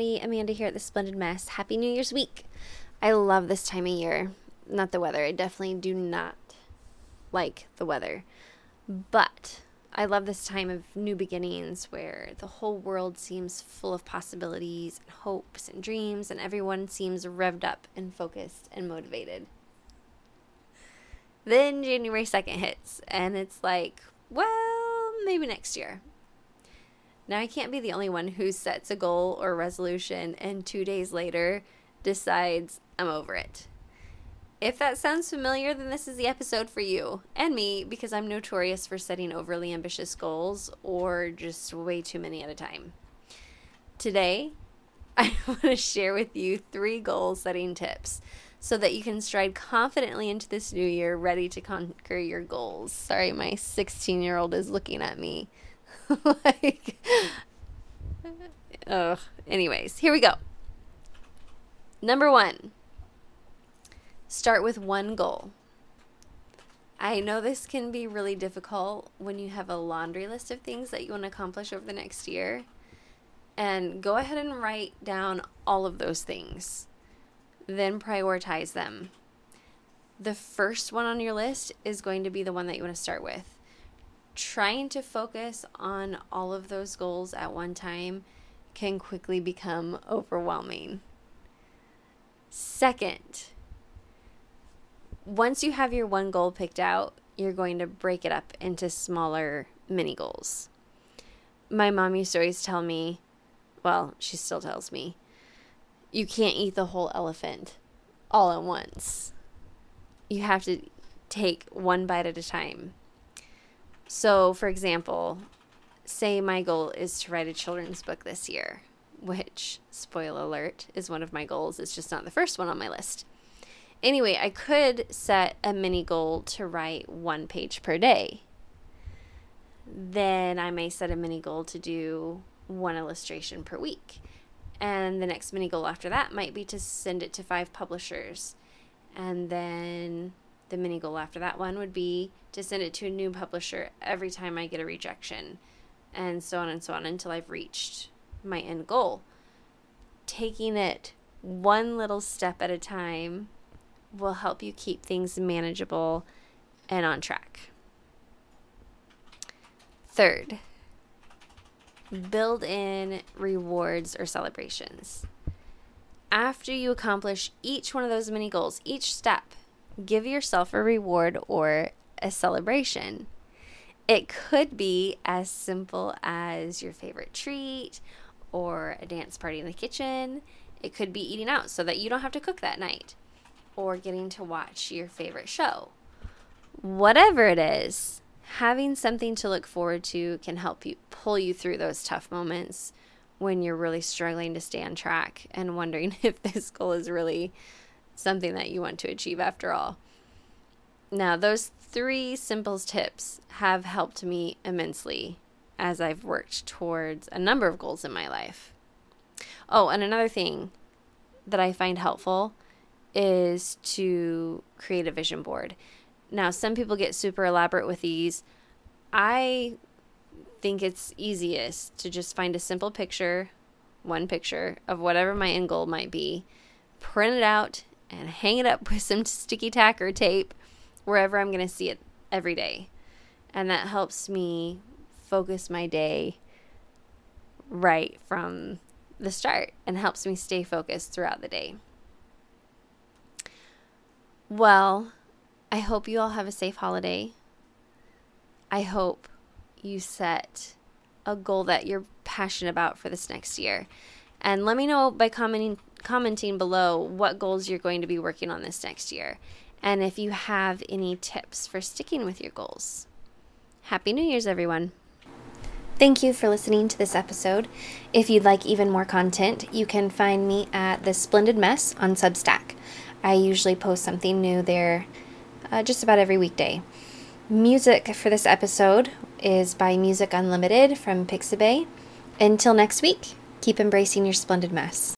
everybody. Amanda here at the Splendid Mess. Happy New Year's week. I love this time of year. Not the weather. I definitely do not like the weather. But I love this time of new beginnings where the whole world seems full of possibilities and hopes and dreams, and everyone seems revved up and focused and motivated. Then January 2nd hits, and it's like, well, maybe next year. Now, I can't be the only one who sets a goal or resolution and two days later decides I'm over it. If that sounds familiar, then this is the episode for you and me because I'm notorious for setting overly ambitious goals or just way too many at a time. Today, I want to share with you three goal setting tips so that you can stride confidently into this new year ready to conquer your goals. Sorry, my 16 year old is looking at me like, ugh. Anyways, here we go. Number one, start with one goal. I know this can be really difficult when you have a laundry list of things that you want to accomplish over the next year. And go ahead and write down all of those things. Then prioritize them. The first one on your list is going to be the one that you want to start with trying to focus on all of those goals at one time can quickly become overwhelming. Second, once you have your one goal picked out, you're going to break it up into smaller mini goals. My mom used to always tell me, well, she still tells me, you can't eat the whole elephant all at once. You have to take one bite at a time. So, for example, say my goal is to write a children's book this year, which, spoiler alert, is one of my goals. It's just not the first one on my list. Anyway, I could set a mini goal to write one page per day. Then I may set a mini goal to do one illustration per week. And the next mini goal after that might be to send it to five publishers. And then the mini goal after that one would be to send it to a new publisher every time I get a rejection, and so on and so on until I've reached my end goal. Taking it one little step at a time will help you keep things manageable and on track. Third, build in rewards or celebrations. After you accomplish each one of those mini goals, each step, give yourself a reward or a celebration. It could be as simple as your favorite treat or a dance party in the kitchen. It could be eating out so that you don't have to cook that night or getting to watch your favorite show. Whatever it is, having something to look forward to can help you pull you through those tough moments when you're really struggling to stay on track and wondering if this goal is really something that you want to achieve after all. Now, those three simple tips have helped me immensely as I've worked towards a number of goals in my life. Oh, and another thing that I find helpful is to create a vision board. Now, some people get super elaborate with these. I think it's easiest to just find a simple picture, one picture of whatever my end goal might be, print it out, and hang it up with some sticky tack or tape wherever I'm going to see it every day. And that helps me focus my day right from the start and helps me stay focused throughout the day. Well, I hope you all have a safe holiday. I hope you set a goal that you're passionate about for this next year. And let me know by commenting commenting below what goals you're going to be working on this next year and if you have any tips for sticking with your goals. Happy New Year's, everyone! Thank you for listening to this episode. If you'd like even more content, you can find me at The Splendid Mess on Substack. I usually post something new there uh, just about every weekday. Music for this episode is by Music Unlimited from Pixabay. Until next week, keep embracing your splendid mess.